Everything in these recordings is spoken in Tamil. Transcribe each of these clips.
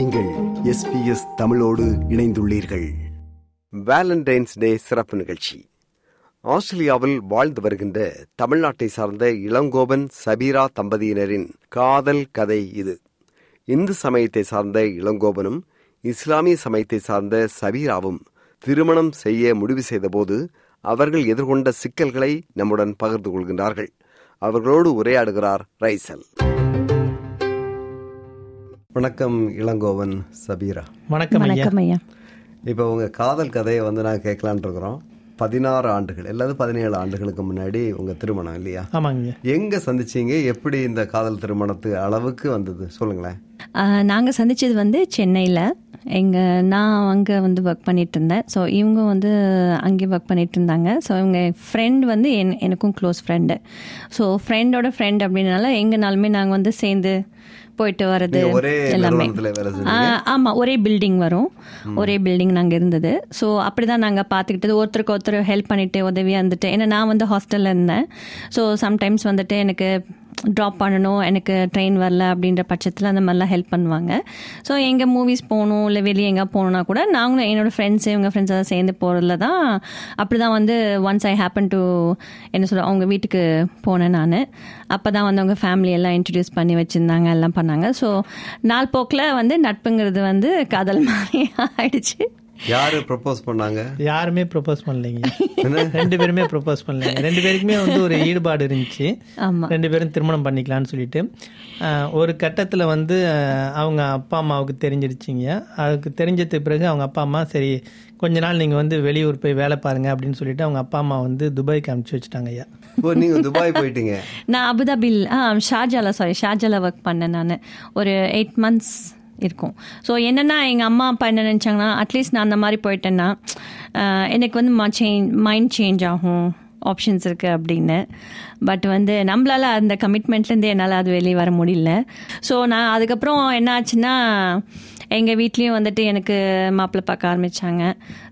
நீங்கள் எஸ் பி எஸ் தமிழோடு இணைந்துள்ளீர்கள். வேலண்டைன்ஸ் டே சிறப்பு நிகழ்ச்சி. ஆஸ்திரேலியாவில் வாழ்ந்து வருகின்ற தமிழ்நாட்டை சார்ந்த இளங்கோவன் சபீரா தம்பதியினரின் காதல் கதை இது. இந்து சமயத்தை சார்ந்த இளங்கோவனும் இஸ்லாமிய சமயத்தை சார்ந்த சபீராவும் திருமணம் செய்ய முடிவு செய்தபோது அவர்கள் எதிர்கொண்ட சிக்கல்களை நம்முடன் பகிர்ந்து கொள்கின்றார்கள். அவர்களோடு உரையாடுகிறார் ரைசல். வணக்கம் இளங்கோவன் சபீரா. வணக்கம் வணக்கம் ஐயா. இப்போ உங்க காதல் கதையை வந்து நான் கேட்கலான் இருக்கிறோம். பதினாறு ஆண்டுகள் எல்லாது பதினேழு ஆண்டுகளுக்கு முன்னாடி உங்க திருமணம் இல்லையா? ஆமாங்க எங்க சந்திச்சீங்க? எப்படி இந்த காதல் திருமணத்து அளவுக்கு வந்தது? சொல்லுங்களேன். நாங்கள் சந்திச்சது வந்து சென்னையில். எங்கள் நான் அங்கே வந்து ஒர்க் பண்ணிட்டு இருந்தேன் ஸோ இவங்க வந்து அங்கே ஒர்க் பண்ணிட்டு இருந்தாங்க ஸோ இவங்க ஃப்ரெண்ட் வந்து என் எனக்கும் க்ளோஸ் ஃப்ரெண்டு ஸோ ஃப்ரெண்டோட ஃப்ரெண்ட் அப்படின்னால எங்கனாலுமே நாங்கள் வந்து சேர்ந்து போயிட்டு வர்றது எல்லாமே. நிறுவனத்துல வேலை ஆ, செஞ்சீங்க? ஆமா ஒரே பில்டிங் வரும். ஒரே பில்டிங் நாங்க இருந்தது. ஸோ அப்படிதான் நாங்க பார்த்துக்கிட்டது ஒருத்தருக்கு ஒருத்தர் ஹெல்ப் பண்ணிட்டு உதவியா இருந்துட்டு. ஏன்னா நான் வந்து ஹாஸ்டல்ல இருந்தேன். ஸோ சம்டைம்ஸ் வந்துட்டு எனக்கு ட்ராப் பண்ணணும் எனக்கு ட்ரெயின் வரல அப்படின்ற பட்சத்தில் அந்த மாதிரிலாம் ஹெல்ப் பண்ணுவாங்க. ஸோ எங்கே மூவிஸ் போகணும் இல்லை வெளியே எங்கே போகணுன்னா கூட நாங்களும் என்னோடய ஃப்ரெண்ட்ஸ் இவங்க ஃப்ரெண்ட்ஸ் எல்லாம் சேர்ந்து போகிறதுல தான் அப்படி தான் வந்து ஒன்ஸ் ஐ ஹேப்பன் டு என்ன சொல்ல அவங்க வீட்டுக்கு போனேன் நான். அப்போ தான் வந்து அவங்க ஃபேமிலி எல்லாம் இன்ட்ரடியூஸ் பண்ணி வச்சுருந்தாங்க எல்லாம் பண்ணாங்க. ஸோ நாள் போக்கில் வந்து நட்புங்கிறது வந்து காதல் மாதிரி ஆயிடுச்சு. யாரு ப்ரப்போஸ் பண்ணாங்க? யாருமே ப்ரொபோஸ் பண்ணலைங்க. ரெண்டு பேருமே ப்ரொபோஸ் பண்ணலைங்க. ரெண்டு பேருக்குமே வந்து ஒரு ஈடுபாடு இருந்துச்சு. ஆமா. ரெண்டு பேரும் திருமணம் பண்ணிக்கலாம்னு சொல்லிட்டு. ஒரு கட்டத்தில் வந்து அவங்க அப்பா அம்மாவுக்கு தெரிஞ்சிருச்சிங்க. அதுக்கு தெரிஞ்சதுக்கு பிறகு அவங்க அப்பா அம்மா சரி கொஞ்ச நாள் நீங்கள் வந்து வெளியூர் போய் வேலை பாருங்க அப்படின்னு சொல்லிட்டு அவங்க அப்பா அம்மா வந்து துபாய்க்கு அனுப்பிச்சு வச்சுட்டாங்க ஐயா. ஓ நீங்க துபாய் போயிட்டீங்க? நான் அபுதாபில் ஆ ஷார்ஜாலா சாரி ஷார்ஜாலா ஒர்க் பண்ணேன் நான். ஒரு எயிட் மந்த்ஸ் இருக்கும். ஸோ என்னென்னா எங்கள் அம்மா அப்பா என்ன நினச்சாங்கன்னா அட்லீஸ்ட் நான் அந்த மாதிரி போயிட்டேன்னா எனக்கு வந்து சேஞ்ச் மைண்ட் சேஞ்ச் ஆகும் ஆப்ஷன்ஸ் இருக்குது அப்படின்னு. பட் வந்து நம்மளால் அந்த கமிட்மெண்ட்லேருந்து என்னால் அது வெளியே வர முடியல. ஸோ நான் அதுக்கப்புறம் என்ன ஆச்சுன்னா எங்கள் வீட்லேயும் வந்துட்டு எனக்கு மாப்பிள்ளை பார்க்க ஆரம்பித்தாங்க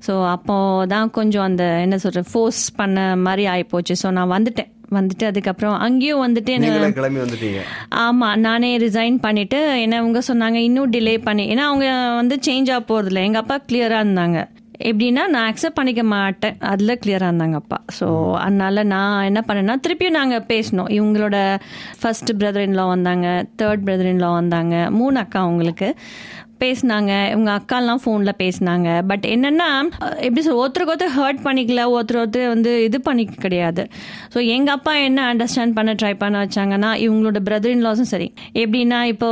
ஸோ அப்போ தான் கொஞ்சம் அந்த என்ன சொல்கிறது ஃபோர்ஸ் பண்ண மாதிரி ஆகிப்போச்சு ஸோ நான் வந்துட்டேன். வந்துட்டு அதுக்கப்புறம் அங்கேயும் வந்துட்டு என்ன நீங்களே கிளம்பி வந்துட்டீங்க. ஆமா நானே ரிசைன் பண்ணிட்டு என்ன அவங்க சொன்னாங்க இன்னும் டிலே பண்ணி ஏன்னா அவங்க வந்து சேஞ்ச் ஆக போறது இல்லை எங்க அப்பா கிளியரா இருந்தாங்க. எப்படின்னா நான் அக்செப்ட் பண்ணிக்க மாட்டேன். அதுல கிளியரா இருந்தாங்க அப்பா. ஸோ அதனால நான் என்ன பண்ணேன்னா திருப்பியும் நாங்க பேசினோம் இவங்களோட ஃபர்ஸ்ட் பிரதர் இன்லா வந்தாங்க தேர்ட் பிரதர் இன்லா வந்தாங்க மூணு அக்கா அவங்களுக்கு. பேசினாங்க. இவங்க அக்காலாம் ஃபோனில் பேசினாங்க. பட் என்னன்னா எப்படி சொல் ஒருத்தருக்கு ஒருத்தர் ஹர்ட் பண்ணிக்கல ஒருத்தர் ஒருத்தர் வந்து இது பண்ணிக்க கிடையாது. ஸோ எங்கள் அப்பா என்ன அண்டர்ஸ்டாண்ட் பண்ண ட்ரை பண்ண வச்சாங்கன்னா இவங்களோட பிரதர் இன்லாஸும் சரி. எப்படின்னா இப்போ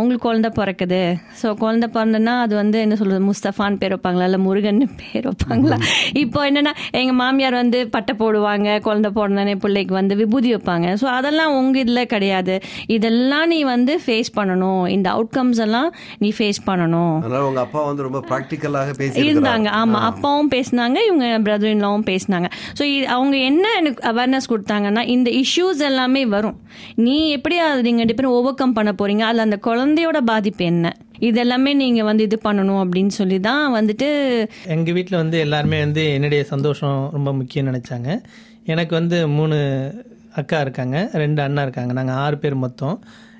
உங்களுக்கு குழந்தை பிறக்குது. ஸோ குழந்தை பிறந்தனா அது வந்து என்ன சொல்றது முஸ்தஃபான் பேர் வைப்பாங்களா இல்லை முருகன் பேர் வைப்பாங்களா? இப்போ என்னன்னா எங்கள் மாமியார் வந்து பட்டை போடுவாங்க குழந்தை பிறந்தனே பிள்ளைக்கு வந்து விபூதி வைப்பாங்க. ஸோ அதெல்லாம் உங்க இதில் கிடையாது. இதெல்லாம் நீ வந்து ஃபேஸ் பண்ணணும். இந்த அவுட்கம்ஸ் எல்லாம் நீ ஃபேஸ் பண்ணணும். அதனால உங்க அப்பா வந்து ரொம்ப பிராக்டிக்கலாக பேசி இருந்தாங்க. ஆமா அப்பாவும் பேசினாங்க இவங்க பிரதர் இன்லாவும் பேசினாங்க ஸோ அவங்க என்ன எனக்கு அவேர்னஸ் கொடுத்தாங்கன்னா இந்த இஷ்யூஸ் எல்லாமே வரும். நீ எப்படி அது நீங்க ரெண்டு பேரும் ஓவர் கம் பண்ண போறீங்க? அதுல அந்த குழந்தையோட பாதிப்பு என்ன? இதெல்லாமே நீங்க வந்து இது பண்ணணும் அப்படின்னு சொல்லி தான் வந்துட்டு எங்கள் வீட்டில் வந்து எல்லாருமே வந்து என்னுடைய சந்தோஷம் ரொம்ப முக்கியம் நினச்சாங்க. எனக்கு வந்து மூணு அக்கா இருக்காங்க ரெண்டு அண்ணா இருக்காங்க. நாங்கள் ஆறு பேர் மொத்தம்.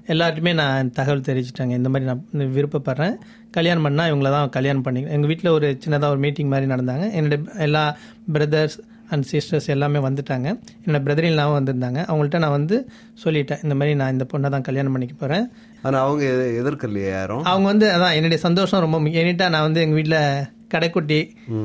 எல்லார்ட்டுமே நான் தகவல் தெரிவிச்சிட்டாங்க. இந்த மாதிரி நான் விருப்பப்படுறேன். கல்யாணம் பண்ணால் இவங்கள தான் கல்யாணம் பண்ணி எங்கள் வீட்டில் ஒரு சின்னதாக ஒரு மீட்டிங் மாதிரி நடந்தாங்க. என்னோட எல்லா பிரதர்ஸ் அண்ட் சிஸ்டர்ஸ் எல்லாமே வந்துட்டாங்க. என்னோட பிரதரின்லாவும் வந்திருந்தாங்க. அவங்கள்ட்ட நான் வந்து சொல்லிட்டேன். இந்த மாதிரி நான் இந்த பொண்ணை தான் கல்யாணம் பண்ணிக்க போகிறேன் ஆனா அவங்க எது- எதிர்க்கலையே யாரும்? அவங்க வந்து அதான் என்னுடைய சந்தோஷம் ரொம்ப முக்கியம் எனிட்டா நான் வந்து எங்கள் வீட்டில் கடைக்குட்டி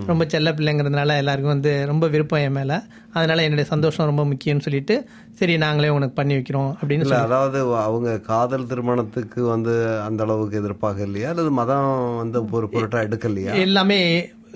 ரொம்ப செல்ல பிள்ளைங்கிறதுனால எல்லாருக்கும் வந்து ரொம்ப விருப்பம் என் மேலே. அதனால என்னுடைய சந்தோஷம் ரொம்ப முக்கியம்னு சொல்லிட்டு சரி நாங்களே உனக்கு பண்ணி வைக்கிறோம் அப்படின்னு சொல்லி அதாவது அவங்க காதல் திருமணத்துக்கு வந்து அந்த அளவுக்கு எதிர்ப்பாக இல்லையா? அல்லது மதம் வந்து ஒரு பொருட்டா எடுக்கலையா? எல்லாமே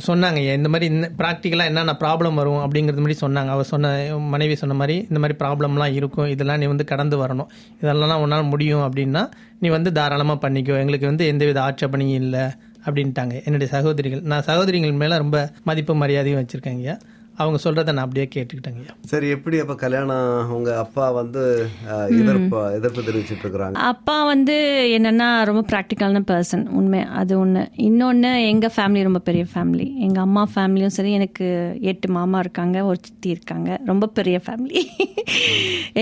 சொன்னாங்க. இந்த மாதிரி இந்த ப்ராக்டிக்கலாக என்னென்ன ப்ராப்ளம் வரும் அப்படிங்கிறது மாதிரி சொன்னாங்க. அவர் சொன்ன மனைவி சொன்ன மாதிரி இந்த மாதிரி ப்ராப்ளம்லாம் இருக்கும். இதெல்லாம் நீ வந்து கடந்து வரணும். இதெல்லாம் உன்னால் முடியும் அப்படின்னா நீ வந்து தாராளமாக பண்ணிக்கோ. எங்களுக்கு வந்து எந்தவித ஆட்சேபனையும் இல்லை. அப்படின்ட்டாங்க. என்னுடைய சகோதரிகள். நான் சகோதரிகள் மேலே ரொம்ப மதிப்பு மரியாதையும் வச்சுருக்கேங்க அவங்க சொல்கிறத நான் அப்படியே கேட்டுக்கிட்டேங்க. ஐயா சரி எப்படி அப்ப கல்யாணம்? உங்க அப்பா வந்து எதிர்ப்பு எதிர்ப்பு தெரிவிச்சிட்டு இருக்கிறாங்க. அப்பா வந்து என்னன்னா ரொம்ப ப்ராக்டிக்கலான பர்சன் உண்மை அது ஒன்று இன்னொன்று எங்கள் ஃபேமிலி ரொம்ப பெரிய ஃபேமிலி எங்கள் அம்மா ஃபேமிலியும் சரி எனக்கு எட்டு மாமா இருக்காங்க ஒரு சித்தி இருக்காங்க. ரொம்ப பெரிய ஃபேமிலி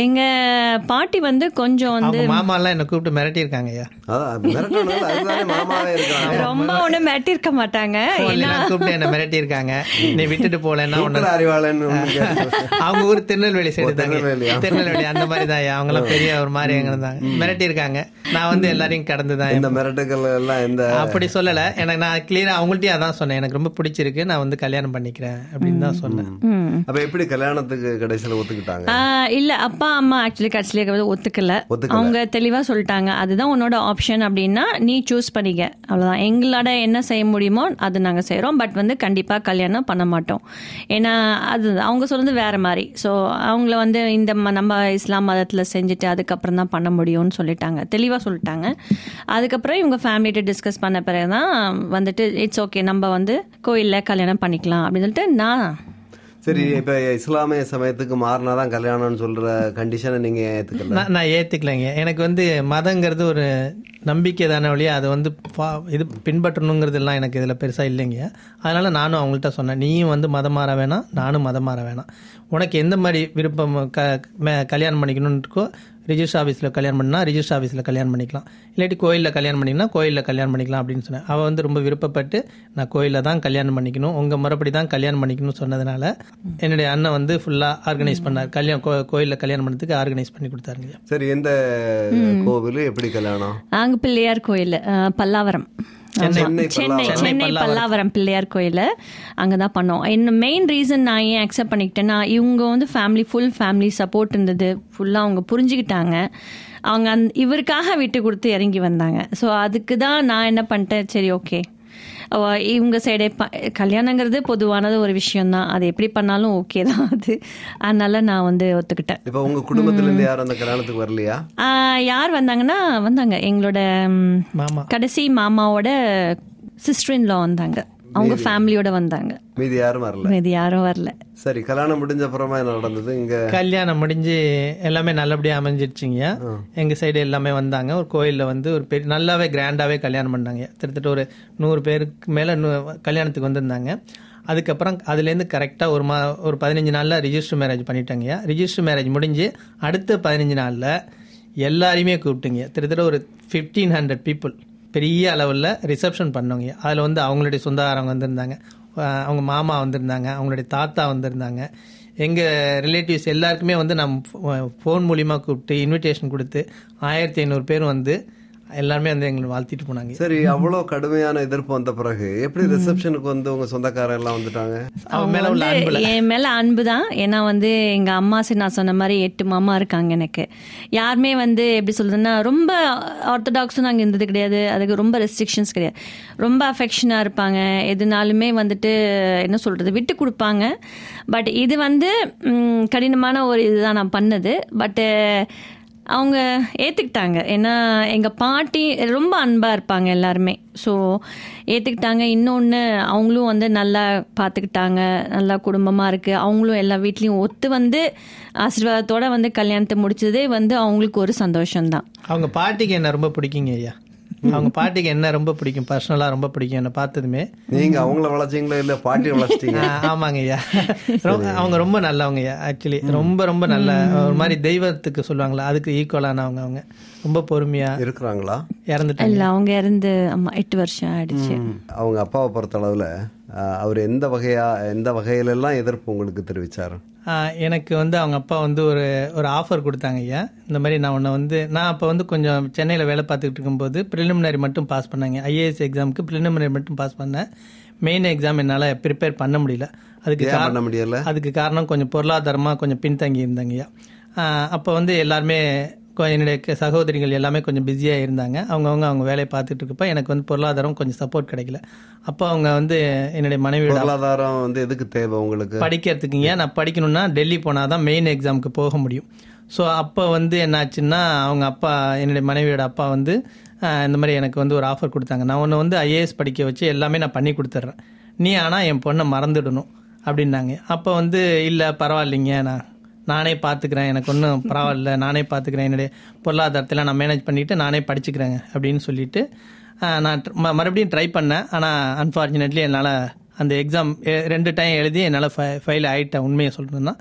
எங்கள் பாட்டி வந்து கொஞ்சம் வந்து மாமாலாம் என்னை கூப்பிட்டு மிரட்டியிருக்காங்க ஐயா. அதான் மிரட்டணும்ல, அதுதானே மாமாவே இருக்காங்க. ரொம்ப ஒன்றும் மிரட்டியிருக்க மாட்டாங்க. ஏன்னா ஃபோன்லாம் கூப்பிட்டு என்ன மிரட்டியிருக்காங்க. நீ விட்டுட்டு போகலன்னா உன்னை உங்களை அறிவாளன் அவங்க ஊர் திருநெல்வேலி சைடு தாங்க? திருநெல்வேலி அந்த மாதிரி தான் அவங்க எல்லாம் பெரிய ஒரு மாதிரி எங்க இருந்தாங்க மிரட்டி இருக்காங்க நான் வந்து எல்லாரையும் கடந்து தான் இந்த மிரட்டுகள் எல்லாம் இந்த அப்படி சொல்லல. எனக்கு நான் கிளியரா அவங்கள்ட்டயும் அதான் சொன்னேன். எனக்கு ரொம்ப பிடிச்சிருக்கு. நான் வந்து கல்யாணம் பண்ணிக்கிறேன் அப்படின்னு தான் சொன்னேன். அப்ப எப்படி கல்யாணத்துக்கு கடைசியில ஒத்துக்கிட்டாங்க? ஆஹ் இல்ல அப்பா அம்மா ஆக்சுவலி கடைசியில ஒத்துக்கல. அவங்க தெளிவா சொல்லிட்டாங்க. அதுதான் உன்னோட ஆப்ஷன் அப்படின்னா நீ சூஸ் பண்ணிக்க. அவ்வளவுதான். எங்களோட என்ன செய்ய முடியுமோ அது நாங்க செய்றோம். பட் வந்து கண்டிப்பா கல்யாணம் பண்ண மாட்டோம். ஏன்னா அது அவங்க சொல்றது வேற மாதிரி. ஸோ அவங்கள வந்து இந்த ம- நம்ம இஸ்லாம் மதத்தில் செஞ்சுட்டு அதுக்கப்புறம் தான் பண்ண முடியும்னு சொல்லிட்டாங்க. தெளிவாக சொல்லிட்டாங்க. அதுக்கப்புறம் இவங்க ஃபேமிலிட்ட டிஸ்கஸ் பண்ண பிறகு தான் வந்துட்டு இட்ஸ் ஓகே நம்ம வந்து கோயிலில் கல்யாணம் பண்ணிக்கலாம். அப்படின்னு சொல்லிட்டு நான் சரி இப்ப இஸ்லாமிய சமயத்துக்கு மாறினாதான் கல்யாணம்னு சொல்ற கண்டிஷனை நீங்க ஏத்துக்கல. நான் நான் ஏத்துக்கலைங்க. எனக்கு வந்து மதங்கிறது ஒரு நம்பிக்கை தானே வழியா அதை வந்து ஃபா- இது பின்பற்றணுங்கிறதுலாம் எனக்கு இதில் பெருசாக இல்லைங்க. அதனால நானும் அவங்கள்ட்ட சொன்னேன் நீயும் வந்து மதம் மாற வேணாம் நானும் மதம் மாற வேணாம். உனக்கு எந்த மாதிரி விருப்பம் க மே- கல்யாணம் பண்ணிக்கணும்னு இருக்கோ ரிஜிஸ்டர் ஆஃபீஸில் கல்யாணம் பண்ணால் ரிஜிஸ்டர் ஆஃபீஸில் கல்யாணம் பண்ணிக்கலாம். இல்லாட்டி கோயிலில் கல்யாணம் பண்ணிங்கன்னா கோயிலில் கல்யாணம் பண்ணிக்கலாம் அப்படின்னு சொன்னேன். அவள் வந்து ரொம்ப விருப்பப்பட்டு நான் கோயிலில் தான் கல்யாணம் பண்ணிக்கணும். உங்கள் முறைப்படி தான் கல்யாணம் பண்ணிக்கணும்னு சொன்னதுனால என்னுடைய அண்ணன் வந்து ஃபுல்லாக ஆர்கனைஸ் பண்ணார். கல்யாணம் கோ கோயிலில் கல்யாணம் பண்ணதுக்கு ஆர்கனைஸ் பண்ணி கொடுத்தாருங்க சரி எந்த கோவில் எப்படி கல்யாணம்? நாங்க பிள்ளையார் கோயில் பல்லாவரம். சென்னை. சென்னை பல்லாவரம். பிள்ளையார் கோயில். அங்கே தான் பண்ணோம். இன்னும் மெயின் ரீசன் நான் ஏன் அக்செப்ட் பண்ணிக்கிட்டேன்னா இவங்க வந்து ஃபேமிலி ஃபுல் ஃபேமிலி சப்போர்ட் இருந்தது. ஃபுல்லாக அவங்க புரிஞ்சுக்கிட்டாங்க. அவங்க அந் இவருக்காக விட்டு கொடுத்து இறங்கி வந்தாங்க. ஸோ அதுக்கு தான் நான் என்ன பண்ணிட்டேன்? சரி ஓகே இவங்க சைடே ப கல்யாணங்கிறது பொதுவானது ஒரு விஷயம்தான். அது எப்படி பண்ணாலும் ஓகே தான் அது. அதனால நான் வந்து ஒத்துக்கிட்டேன். இப்ப உங்க குடும்பத்துல இருந்து யாரும் அந்த கல்யாணத்துக்கு வரலையா? யார் வந்தாங்கன்னா வந்தாங்க. எங்களோட கடைசி மாமாவோட சிஸ்டர் இன்லா வந்தாங்க. அவங்க ஃபேமிலியோட வந்தாங்க. மீதி யாரும் வரல? இது யாரும் வரல. சரி கல்யாணம் முடிஞ்ச அப்புறமா என்ன நடந்தது? இங்க கல்யாணம் முடிஞ்சு எல்லாமே நல்லபடியாக அமைஞ்சிருச்சுங்க. எங்க சைடு எல்லாமே வந்தாங்க. ஒரு கோயில்ல வந்து ஒரு பெரிய நல்லாவே கிராண்டாவே கல்யாணம் பண்ணாங்க. கிட்டத்தட்ட ஒரு நூறு பேருக்கு மேல நூ- கல்யாணத்துக்கு வந்திருந்தாங்க. அதுக்கப்புறம் அதுலேருந்து கரெக்டாக ஒரு மா ஒரு பதினஞ்சு நாளில் ரிஜிஸ்டர் மேரேஜ் பண்ணிட்டாங்க. ரிஜிஸ்டர் மேரேஜ் முடிஞ்சு அடுத்த பதினஞ்சு நாளில் எல்லாரையுமே கூப்பிட்டுங்க. கிட்டத்தட்ட ஒரு ஃபிஃப்டீன் ஹண்ட்ரட் பீப்புள் பெரிய அளவில் ரிசப்ஷன் பண்ணவங்க. அதில் வந்து அவங்களுடைய சொந்தக்காரங்க வந்திருந்தாங்க. அவங்க மாமா வந்திருந்தாங்க. அவங்களுடைய தாத்தா வந்திருந்தாங்க. எங்கள் ரிலேட்டிவ்ஸ் எல்லாருக்குமே வந்து நம்ம ஃபோன் மூலிமா கூப்பிட்டு இன்விடேஷன் கொடுத்து ஆயிரத்தி ஐநூறு பேர் வந்து எல்லாருமே வந்து எங்களை வாழ்த்திட்டு போனாங்க. சரி அவ்வளவு கடுமையான எதிர்ப்பு வந்த பிறகு எப்படி ரிசப்ஷனுக்கு வந்து உங்க சொந்தக்காரர் எல்லாம் வந்துட்டாங்க அவன் மேலே உள்ள அன்புல. என் மேல அன்பு தான். ஏன்னா வந்து எங்க அம்மா சரி நான் சொன்ன மாதிரி எட்டு மாமா இருக்காங்க எனக்கு. யாருமே வந்து எப்படி சொல்றதுன்னா ரொம்ப ஆர்த்தடாக்ஸும் நாங்கள் இருந்தது கிடையாது. அதுக்கு ரொம்ப ரெஸ்ட்ரிக்ஷன்ஸ் கிடையாது. ரொம்ப அஃபெக்ஷனாக இருப்பாங்க. எதுனாலுமே வந்துட்டு என்ன சொல்றது விட்டு கொடுப்பாங்க. பட் இது வந்து கடினமான ஒரு இதுதான் நான் பண்ணது. பட்டு அவங்க ஏற்றுக்கிட்டாங்க ஏன்னா எங்கள் பாட்டி ரொம்ப அன்பாக இருப்பாங்க எல்லாருமே. ஸோ ஏற்றுக்கிட்டாங்க இன்னொன்று அவங்களும் வந்து நல்லா பார்த்துக்கிட்டாங்க நல்லா குடும்பமாக இருக்குது அவங்களும் எல்லா வீட்லேயும் ஒத்து வந்து ஆசீர்வாதத்தோட வந்து கல்யாணத்தை முடிச்சதே வந்து அவங்களுக்கு ஒரு சந்தோஷம்தான். அவங்க பாட்டிக்கு என்ன ரொம்ப பிடிக்குங்க ஐயா? அவங்க பாட்டிக்கு என்ன ரொம்ப பிடிக்கும்? பர்சனலாக ரொம்ப பிடிக்கும்? என்னை பார்த்ததுமே. நீங்க அவங்கள வளர்ச்சீங்களா இல்ல பாட்டி வளர்ச்சிட்டீங்க ஆமாங்க ஐயா. ரொம்ப- அவங்க ரொம்ப நல்லவங்க ஐயா ஆக்சுவலி ரொம்ப ரொம்ப நல்ல ஒரு மாதிரி தெய்வத்துக்கு சொல்லுவாங்களா அதுக்கு ஈக்குவலானவங்க அவங்க. ரொம்ப பொறுமையா இருக்கிறாங்களா? இறந்துட்டாங்க. இல்லை அவங்க இறந்து அம்மா எட்டு வருஷம் ஆயிடுச்சு. அவங்க அப்பாவை பொறுத்த அளவுல அவர் எந்த வகையா எந்த வகையில எல்லாம் எதிர்ப்பு உங்களுக்கு தெரிவிச்சாரு? ஆ, எனக்கு வந்து அவங்க அப்பா வந்து ஒரு ஒரு ஆஃபர் கொடுத்தாங்க ஐயா. இந்த மாதிரி நான் உன்னை வந்து நான் அப்போ வந்து கொஞ்சம் சென்னையில் வேலை பார்த்துக்கிட்டு இருக்கும்போது ப்ரிலிமினரி மட்டும் பாஸ் பண்ணாங்க. ஐஏஎஸ் எக்ஸாமுக்கு ப்ரிலிமினரி மட்டும் பாஸ் பண்ணேன். மெயின் எக்ஸாம் என்னால் ப்ரிப்பேர் பண்ண முடியல. அதுக்கு பண்ண முடியல? அதுக்கு காரணம் கொஞ்சம் பொருளாதாரமாக கொஞ்சம் பின்தங்கி இருந்தாங்கய்யா அப்போ வந்து எல்லாருமே என்னுடைய சகோதரிகள் எல்லாமே கொஞ்சம் பிஸியாக இருந்தாங்க. அவங்கவுங்க அவங்க வேலையை பார்த்துட்டு இருக்கப்ப எனக்கு வந்து பொருளாதாரம் கொஞ்சம் சப்போர்ட் கிடைக்கல. அப்போ அவங்க வந்து என்னுடைய மனைவியோட பொருளாதாரம் வந்து எதுக்கு தேவை உங்களுக்கு? படிக்கிறதுக்குங்க நான் படிக்கணும்னா டெல்லி போனால் தான் மெயின் எக்ஸாமுக்கு போக முடியும். ஸோ அப்போ வந்து என்னாச்சுன்னா அவங்க அப்பா என்னுடைய மனைவியோட அப்பா வந்து இந்த மாதிரி எனக்கு வந்து ஒரு ஆஃபர் கொடுத்தாங்க. நான் உன்னை வந்து ஐஏஎஸ் படிக்க வச்சு எல்லாமே நான் பண்ணி கொடுத்துட்றேன். நீ ஆனால் என் பொண்ணை மறந்துடணும் அப்படின்னாங்க. அப்போ வந்து இல்லை பரவாயில்லைங்க நான் நானே பார்த்துக்கிறேன் எனக்கு ஒன்றும் பரவாயில்ல. நானே பார்த்துக்கிறேன் என்னுடைய பொருளாதாரத்தில் நான் மேனேஜ் பண்ணிவிட்டு நானே படிச்சுக்கிறேங்க அப்படின்னு சொல்லிட்டு நான் மறுபடியும் ட்ரை பண்ணேன். ஆனால் அன்ஃபார்ச்சுனேட்லி என்னால் அந்த எக்ஸாம் ரெண்டு டைம் எழுதி என்னால் ஃபெயில் ஆகிட்டேன் உண்மையை சொல்லணும்னா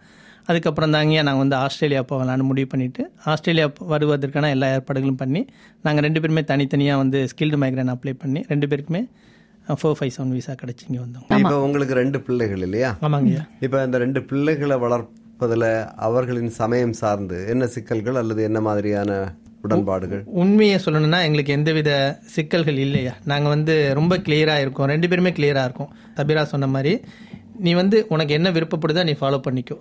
அதுக்கப்புறம் தாங்க நாங்கள் வந்து ஆஸ்திரேலியா போகலான்னு முடிவு பண்ணிவிட்டு ஆஸ்திரேலியா வருவதற்கான எல்லா ஏற்பாடுகளும் பண்ணி நாங்கள் ரெண்டு பேருமே தனித்தனியாக வந்து ஸ்கில்டு மைக்ரேன் அப்ளை பண்ணி ரெண்டு பேருக்குமே ஃபோர் ஃபைவ் செவன் விசா கிடச்சி இங்கே வந்தோம். இப்போ உங்களுக்கு ரெண்டு பிள்ளைகள் இல்லையா? ஆமாங்கய்யா. இப்போ இந்த ரெண்டு பிள்ளைகளை வளர்ப்பதில் அவர்களின் சமயம் சார்ந்து என்ன சிக்கல்கள் அல்லது என்ன மாதிரியான உடன்பாடுகள்? உண்மையை சொல்லணும்னா எங்களுக்கு எந்தவித சிக்கல்கள் இல்லையா? நாங்கள் வந்து ரொம்ப கிளியராக இருக்கோம். ரெண்டு பேருமே கிளியராக இருக்கோம். தபிரா சொன்ன மாதிரி நீ வந்து உனக்கு என்ன விருப்பப்படுதோ நீ ஃபாலோ பண்ணிக்கோ.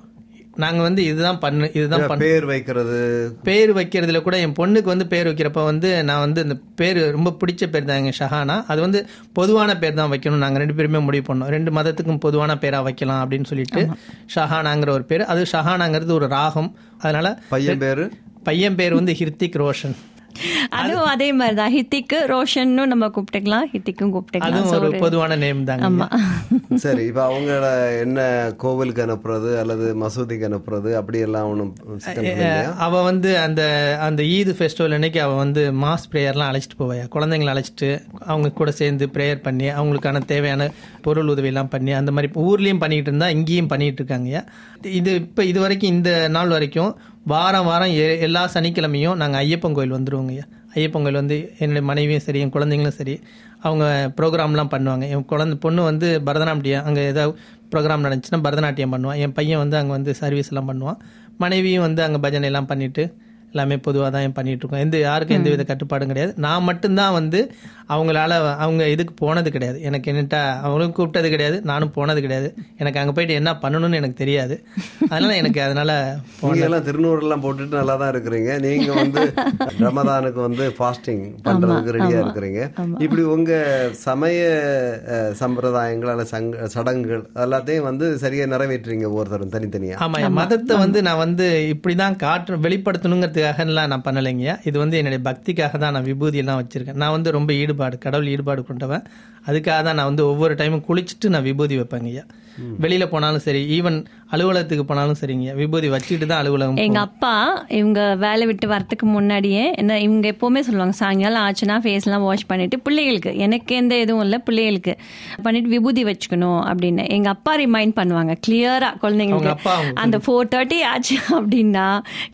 நாங்கள் வந்து இதுதான் பண்ணு இதுதான் பண்ண. பேர் வைக்கிறது? பேர் வைக்கிறதுல கூட என் பொண்ணுக்கு வந்து பேர் வைக்கிறப்ப வந்து நான் வந்து இந்த பேர் ரொம்ப பிடிச்ச பேர் தான் எங்கள் ஷஹானா. அது வந்து பொதுவான பேர் தான் வைக்கணும் நாங்கள் ரெண்டு பேருமே முடிவு பண்ணோம். ரெண்டு மதத்துக்கும் பொதுவான பேராக வைக்கலாம் அப்படின்னு சொல்லிட்டு ஷஹானாங்கிற ஒரு பேர். அது ஷஹானாங்கிறது ஒரு ராகம். அதனால பையன் பேரு? பையன் பேர் வந்து ஹிருத்திக் ரோஷன். அதுவும் அதே மாதிரி தான் ஹித்திக்கு ரோஷன்னு நம்ம கூப்பிட்டுக்கலாம் ஹித்திக்கும் கூப்பிட்டுக்கலாம். அதுவும் ஒரு பொதுவான நேம் தாங்க. ஆமா. சரி இப்போ அவங்கள என்ன கோவிலுக்கு அனுப்புறது அல்லது மசூதிக்கு அனுப்புறது அப்படி எல்லாம் ஒன்றும் அவ வந்து அந்த அந்த ஈது ஃபெஸ்டிவல் அன்னைக்கு அவ வந்து மாஸ் ப்ரேயர்லாம் அழைச்சிட்டு போவாயா? குழந்தைங்களை அழைச்சிட்டு அவங்க கூட சேர்ந்து ப்ரேயர் பண்ணி அவங்களுக்கான தேவையான பொருள் உதவியெல்லாம் பண்ணி அந்த மாதிரி ஊர்லேயும் பண்ணிக்கிட்டு இருந்தா இங்கேயும் பண்ணிட்டு இருக்காங்கய்யா? இது இப்போ இது வரைக்கும் இந்த நாள் வரைக்கும் வாரம் வாரம் எ- எல்லா சனிக்கிழமையும் நாங்கள் ஐயப்பன் கோயில் வந்துருவோங்கய்யா ஐயப்பன் கோயில் வந்து என்னுடைய மனைவியும் சரி என் குழந்தைங்களும் சரி அவங்க ப்ரோக்ராம்லாம் பண்ணுவாங்க. என் குழந்தை பொண்ணு வந்து பரதநாட்டியம் அங்கே ஏதாவது ப்ரோக்ராம் நடந்துச்சுன்னா பரதநாட்டியம் பண்ணுவான் என் பையன் வந்து அங்கே வந்து சர்வீஸ் எல்லாம் பண்ணுவான். மனைவியும் வந்து அங்கே பஜனை எல்லாம் பண்ணிட்டு எல்லாமே பொதுவாக தான் பண்ணிட்டு இருக்கோம் எந்த யாருக்கும் எந்த வித கட்டுப்பாடும் கிடையாது. நான் மட்டும்தான் வந்து அவங்களால அவங்க இதுக்கு போனது கிடையாது. எனக்கு என்னட்டா அவங்களும் கூப்பிட்டது கிடையாது நானும் போனது கிடையாது. எனக்கு அங்கே போயிட்டு என்ன பண்ணணும்னு எனக்கு தெரியாது. அதனால எனக்கு அதனால எல்லாம் திருநூறு எல்லாம் போட்டுட்டு நல்லா தான் இருக்கிறீங்க. நீங்க வந்து ரமதானுக்கு வந்து ஃபாஸ்டிங் பண்றதுக்கு ரெடியா இருக்கிறீங்க. இப்படி உங்க சமய சம்பிரதாயங்கள் சங்க சடங்குகள் எல்லாத்தையும் வந்து சரியா நிறைவேற்றுறீங்க ஒவ்வொருத்தரும் தனித்தனியா? ஆமா என் மதத்தை வந்து நான் வந்து இப்படிதான் காட்டு வெளிப்படுத்தணுங்கிறதுக்காகலாம் நான் பண்ணலைங்கய்யா. இது வந்து என்னுடைய பக்திக்காக தான் நான் விபூதியெல்லாம் வச்சுருக்கேன். வச்சிருக்கேன் நான் வந்து ரொம்ப ஈடுபாடு கடவுள் ஈடுபாடு கொண்டவன். அதுக்காக தான் நான் வந்து ஒவ்வொரு டைமும் குளிச்சுட்டு நான் விபூதி வைப்பேங்கய்யா. வெளியில போனாலும் சரி ஈவன் அலுவலகத்துக்கு போனாலும் சரிங்கய்யா விபூதி வச்சுட்டு தான் அலுவலகம் எங்க அப்பா இவங்க வேலை விட்டு வரதுக்கு முன்னாடியே என்ன இவங்க எப்பவுமே சொல்லுவாங்க சாயங்காலம் ஆச்சுன்னா ஃபேஸ் எல்லாம் வாஷ் பண்ணிட்டு பிள்ளைகளுக்கு. எனக்கு எந்த இதுவும் இல்லை பிள்ளைகளுக்கு. பண்ணிட்டு விபூதி வச்சுக்கணும் அப்படின்னு. எங்க அப்பா ரிமைண்ட் பண்ணுவாங்க கிளியரா குழந்தைங்களுக்கு அந்த ஃபோர் தேர்ட்டி ஆச்சு அப்படின்னா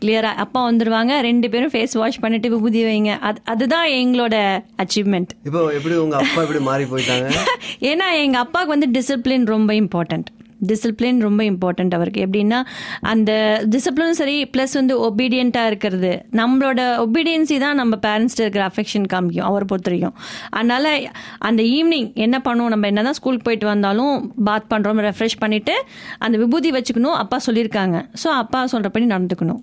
கிளியரா அப்பா வந்துருவாங்க ரெண்டு பேரும் ஃபேஸ் வாஷ் பண்ணிட்டு விபூதி வைங்க. அது அதுதான் எங்களோட அச்சீவ்மெண்ட் இப்போ எப்படி உங்க அப்பா இப்படி மாறி போயிட்டாங்க? ஏன்னா எங்க அப்பாவுக்கு வந்து டிசிப்ளின் ரொம்ப இம்பார்ட்டன்ட் டிசிப்ளின் ரொம்ப இம்பார்ட்டன்ட் அவருக்கு. எப்படின்னா அந்த டிசிப்ளினும் சரி ப்ளஸ் வந்து ஒபீடியண்ட்டாக இருக்கிறது. நம்மளோட ஒபீடியன்சி தான் நம்ம பேரண்ட்ஸ்ட்டு இருக்கிற அஃபெக்ஷன் காமிக்கும் அவர் பொறுத்த வரைக்கும் அதனால அந்த ஈவினிங் என்ன பண்ணுவோம்? நம்ம என்னதான் ஸ்கூலுக்கு போயிட்டு வந்தாலும் பாத் பண்ணுறோம் ரெஃப்ரெஷ் பண்ணிட்டு அந்த விபூதி வச்சுக்கணும் அப்பா சொல்லியிருக்காங்க. ஸோ அப்பா சொல்கிறபடி நடந்துக்கணும்.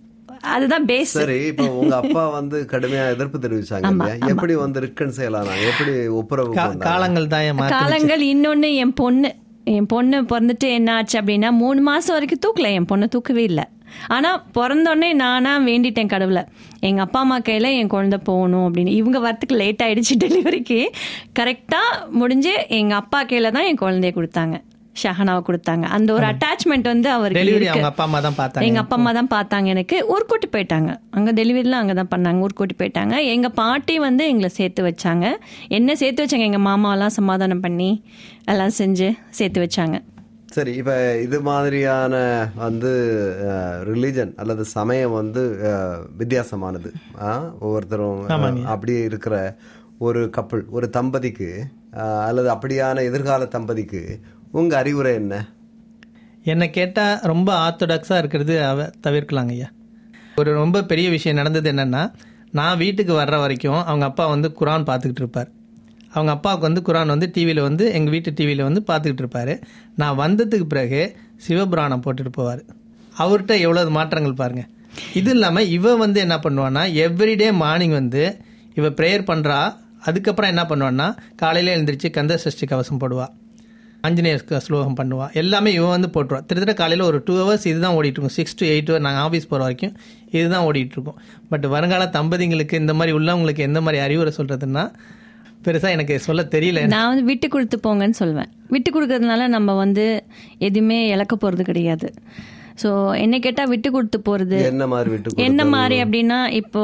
அதுதான் பேஸ் சரி இப்போ உங்க அப்பா வந்து கடுமையா எதிர்ப்பு தெரிவிச்சாங்க எப்படி வந்து ரிக்கன் செய்யலாம் எப்படி ஒப்புரவு? காலங்கள் தான் காலங்கள் இன்னொன்னு என் பொண்ணு. என் பொண்ணு பிறந்துட்டு என்ன ஆச்சு அப்படின்னா மூணு மாசம் வரைக்கும் தூக்கல. என் பொண்ணு தூக்கவே இல்லை. ஆனா பிறந்தோடனே நானா வேண்டிட்டேன் கடவுளை. எங்க அப்பா அம்மா கையில என் குழந்தை போகணும் அப்படின்னு. இவங்க வரத்துக்கு லேட் ஆயிடுச்சு டெலிவரிக்கு கரெக்டா முடிஞ்சு எங்க அப்பா கையில தான் என் குழந்தைய கொடுத்தாங்க. ஷஹனாவை கொடுத்தாங்க. அந்த ஒரு அட்டாச்மெண்ட் வந்து அவருக்கு. அவங்க அப்பா அம்மா தான் பார்த்தாங்க. எங்க அப்பா அம்மா தான் பார்த்தாங்க எனக்கு. ஊர்கோட்டி போயிட்டாங்க. அங்க டெலிவரிலாம் அங்க தான் பண்ணாங்க. ஊர்கோட்டி போயிட்டாங்க. எங்க பாட்டி வந்து எங்களை சேர்த்து வச்சாங்க. என்ன சேர்த்து வச்சாங்க? எங்க மாமாவெல்லாம் சமாதானம் பண்ணி எல்லாம் செஞ்சு சேர்த்து வச்சாங்க. சரி இப்ப இது மாதிரியான வந்து ரிலிஜன் அல்லது சமயம் வந்து வித்தியாசமானது. ஒவ்வொருத்தரும் அஹ், அப்படியே இருக்கிற ஒரு கப்பல் ஒரு தம்பதிக்கு அல்லது அப்படியான எதிர்கால தம்பதிக்கு உங்க அறிவுரை என்ன? என்னை கேட்டால் ரொம்ப ஆர்த்தடாக்ஸாக இருக்கிறது அவ தவிர்க்கலாங்க ஐயா. ஒரு ரொம்ப பெரிய விஷயம் நடந்தது என்னன்னா நான் வீட்டுக்கு வர்ற வரைக்கும் அவங்க அப்பா வந்து குரான் பார்த்துக்கிட்டு இருப்பார். அவங்க அப்பாவுக்கு வந்து குரான் வந்து டிவியில் வந்து எங்கள் வீட்டு டிவியில் வந்து பார்த்துக்கிட்டு இருப்பார். நான் வந்ததுக்கு பிறகு சிவபுராணம் போட்டுட்டு போவார். அவர்கிட்ட எவ்வளோ மாற்றங்கள் பாருங்க. இது இல்லாமல் இவ வந்து என்ன பண்ணுவான்னா எவ்ரிடே மார்னிங் வந்து இவ ப்ரேயர் பண்ணுறா அதுக்கப்புறம் என்ன பண்ணுவான்னா காலையில் எழுந்திரிச்சு கந்த சஷ்டி கவசம் போடுவாள் ஆஞ்சநேயருக்கு ஸ்லோகம் பண்ணுவாள் எல்லாமே இவன் வந்து போட்டுருவா. கிட்டத்தட்ட காலையில் ஒரு டூ ஹவர்ஸ் இதுதான் தான் இருக்கும் சிக்ஸ் டு எயிட் ஹவர் நாங்கள் ஆஃபீஸ் போகிற வரைக்கும் இதுதான் தான் இருக்கோம் பட் வருங்கால தம்பதிங்களுக்கு இந்த மாதிரி உள்ளவங்களுக்கு எந்த மாதிரி அறிவுரை சொல்கிறதுன்னா பெருசாக எனக்கு சொல்ல தெரியல. நான் வந்து விட்டு கொடுத்து போங்கன்னு சொல்வேன். விட்டு கொடுக்கறதுனால நம்ம வந்து எதுவுமே இழக்க போகிறது கிடையாது. ஸோ என்ன கேட்டா விட்டு கொடுத்து போறது. என்ன மாதிரி விட்டு என்ன மாதிரி அப்படின்னா இப்போ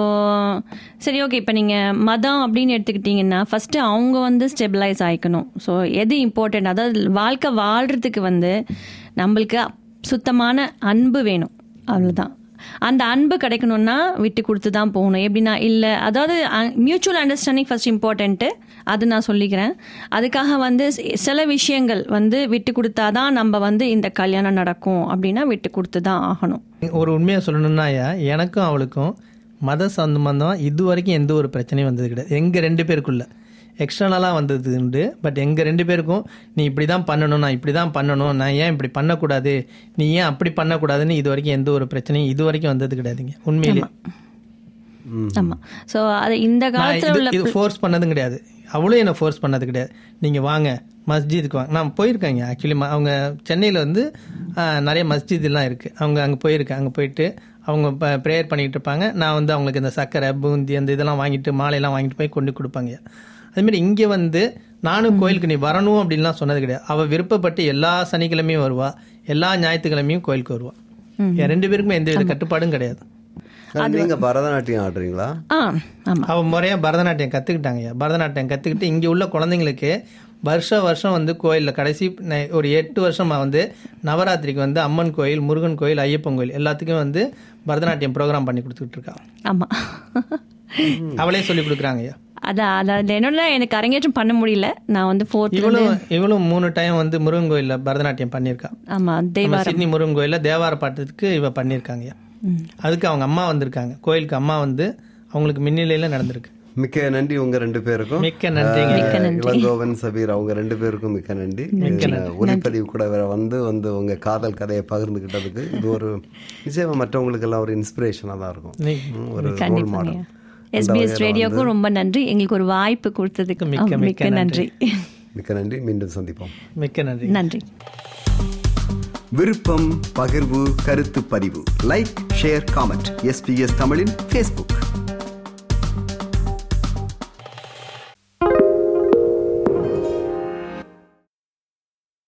சரி ஓகே இப்போ நீங்கள் மதம் அப்படின்னு எடுத்துக்கிட்டிங்கன்னா ஃபஸ்ட்டு அவங்க வந்து ஸ்டெபிளைஸ் ஆயிக்கணும். ஸோ எது இம்பார்ட்டன்ட் அதாவது வாழ்க்கை வாழ்கிறதுக்கு வந்து நம்மளுக்கு சுத்தமான அன்பு வேணும். அவ்வளோதான் அந்த அன்பு கிடைக்கணும்னா விட்டு கொடுத்து தான் போகணும். எப்படின்னா இல்லை அதாவது மியூச்சுவல் அண்டர்ஸ்டாண்டிங் ஃபர்ஸ்ட் இம்பார்ட்டண்ட்டு அது நான் சொல்லிக்கிறேன். அதுக்காக வந்து சில விஷயங்கள் வந்து விட்டு கொடுத்தாதான் நம்ம வந்து இந்த கல்யாணம் நடக்கும். அப்படின்னா விட்டு கொடுத்து தான் ஆகணும். ஒரு உண்மையை சொல்லணும்னா எனக்கும் அவளுக்கும் மத சம்பந்தம் இது வரைக்கும் எந்த ஒரு பிரச்சனையும் வந்தது கிடையாது. எங்கள் ரெண்டு பேருக்குள்ளே. எக்ஸ்டர்னலாக வந்தது உண்டு பட் எங்கள் ரெண்டு பேருக்கும் நீ இப்படி தான் பண்ணணும் நான் இப்படி தான் பண்ணணும் நான் ஏன் இப்படி பண்ணக்கூடாது? நீ ஏன் அப்படி பண்ணக்கூடாதுன்னு இது வரைக்கும் எந்த ஒரு பிரச்சனையும் இது வரைக்கும் வந்தது கிடையாதுங்க. உண்மையிலே. ஆமாம் ஸோ அது இந்த காலத்தில் இது- உள்ள இது ஃபோர்ஸ் பண்ணதும் கிடையாது. அவளும் என்னை ஃபோர்ஸ் பண்ணது கிடையாது. நீங்கள் வாங்க மஸ்ஜிதுக்கு வாங்க. நான் போயிருக்கேங்க ஆக்சுவலி அவங்க சென்னையில் வந்து நிறைய மஸ்ஜித் எல்லாம் இருக்குது அவங்க அங்கே போயிருக்கேன். அங்கே போயிட்டு அவங்க ப்ரேயர் பண்ணிட்டு இருப்பாங்க. நான் வந்து அவங்களுக்கு இந்த சக்கரை பூந்தி அந்த இதெல்லாம் வாங்கிட்டு மாலையெல்லாம் வாங்கிட்டு போய் கொண்டு கொடுப்பாங்க. அதுமாரி இங்கே வந்து நானும் கோயிலுக்கு நீ வரணும் அப்படின்லாம் சொன்னது கிடையாது. அவள் விருப்பப்பட்டு எல்லா சனிக்கிழமையும் வருவா. எல்லா ஞாயிற்றுக்கிழமையும் கோயிலுக்கு வருவா. என் ரெண்டு பேருக்குமே எந்த வித கட்டுப்பாடும் கிடையாது. நீங்க பரதநாட்டியம் ஆடுறீங்களா? அவன் முறையா பரதநாட்டியம் கத்துக்கிட்டாங்கய்யா பரதநாட்டியம் கத்துக்கிட்டு இங்க உள்ள குழந்தைங்களுக்கு வருஷம் வருஷம் வந்து கோயில்ல கடைசி நை- ஒரு எட்டு வருஷமா வந்து நவராத்திரிக்கு வந்து அம்மன் கோயில் முருகன் கோயில் ஐயப்பன் கோயில் எல்லாத்துக்கும் வந்து பரதநாட்டியம் ப்ரோக்ராம் பண்ணி கொடுத்துட்டு இருக்கா. ஆமாம் அவளே சொல்லி கொடுக்குறாங்கய்யா அதான் அதாவது என்னோட எனக்கு அரங்கேற்றம் பண்ண முடியல. நான் வந்து ஃபோர்த் இவளும் இவளும் மூணு டைம் வந்து முருகன் கோயில்ல பரதநாட்டியம் பண்ணியிருக்கா. ஆமாம் சிட்னி முருகன் கோயில்ல தேவார பாட்டுக்கு இவ பண்ணியிருக்காங்கய்யா அதுக்கு அவங்க அம்மா வந்திருக்காங்க. கோயிலுக்கு அம்மா வந்து அவங்களுக்கு மின்னிலையில நடந்திருக்கு. மிக்க நன்றி உங்க ரெண்டு பேருக்கும். மிக்க அஹ், இளங்கோவன் சபீர் அவங்க ரெண்டு பேருக்கும் மிக்க நன்றி. அஹ், ஒலிப்பதிவு கூட வேற வந்து வந்து உங்க காதல் கதையை பகிர்ந்துகிட்டதுக்கு இது ஒரு நிச்சயமா மற்றவங்களுக்கு எல்லாம் ஒரு இன்ஸ்பிரேஷனா தான் இருக்கும். ஒரு ரோல் மாடல் எஸ்பிஎஸ் ரேடியோக்கும் ரொம்ப நன்றி. எங்களுக்கு ஒரு வாய்ப்பு கொடுத்ததுக்கு. மிக்க, மிக்க நன்றி. மிக்க நன்றி. மீண்டும் சந்திப்போம். மிக்க நன்றி. நன்றி. விருப்பம் பகிர்வு கருத்து பதிவு. லைக் ஷேர் காமெண்ட் எஸ்பிஎஸ் தமிழின் ஃபேஸ்புக்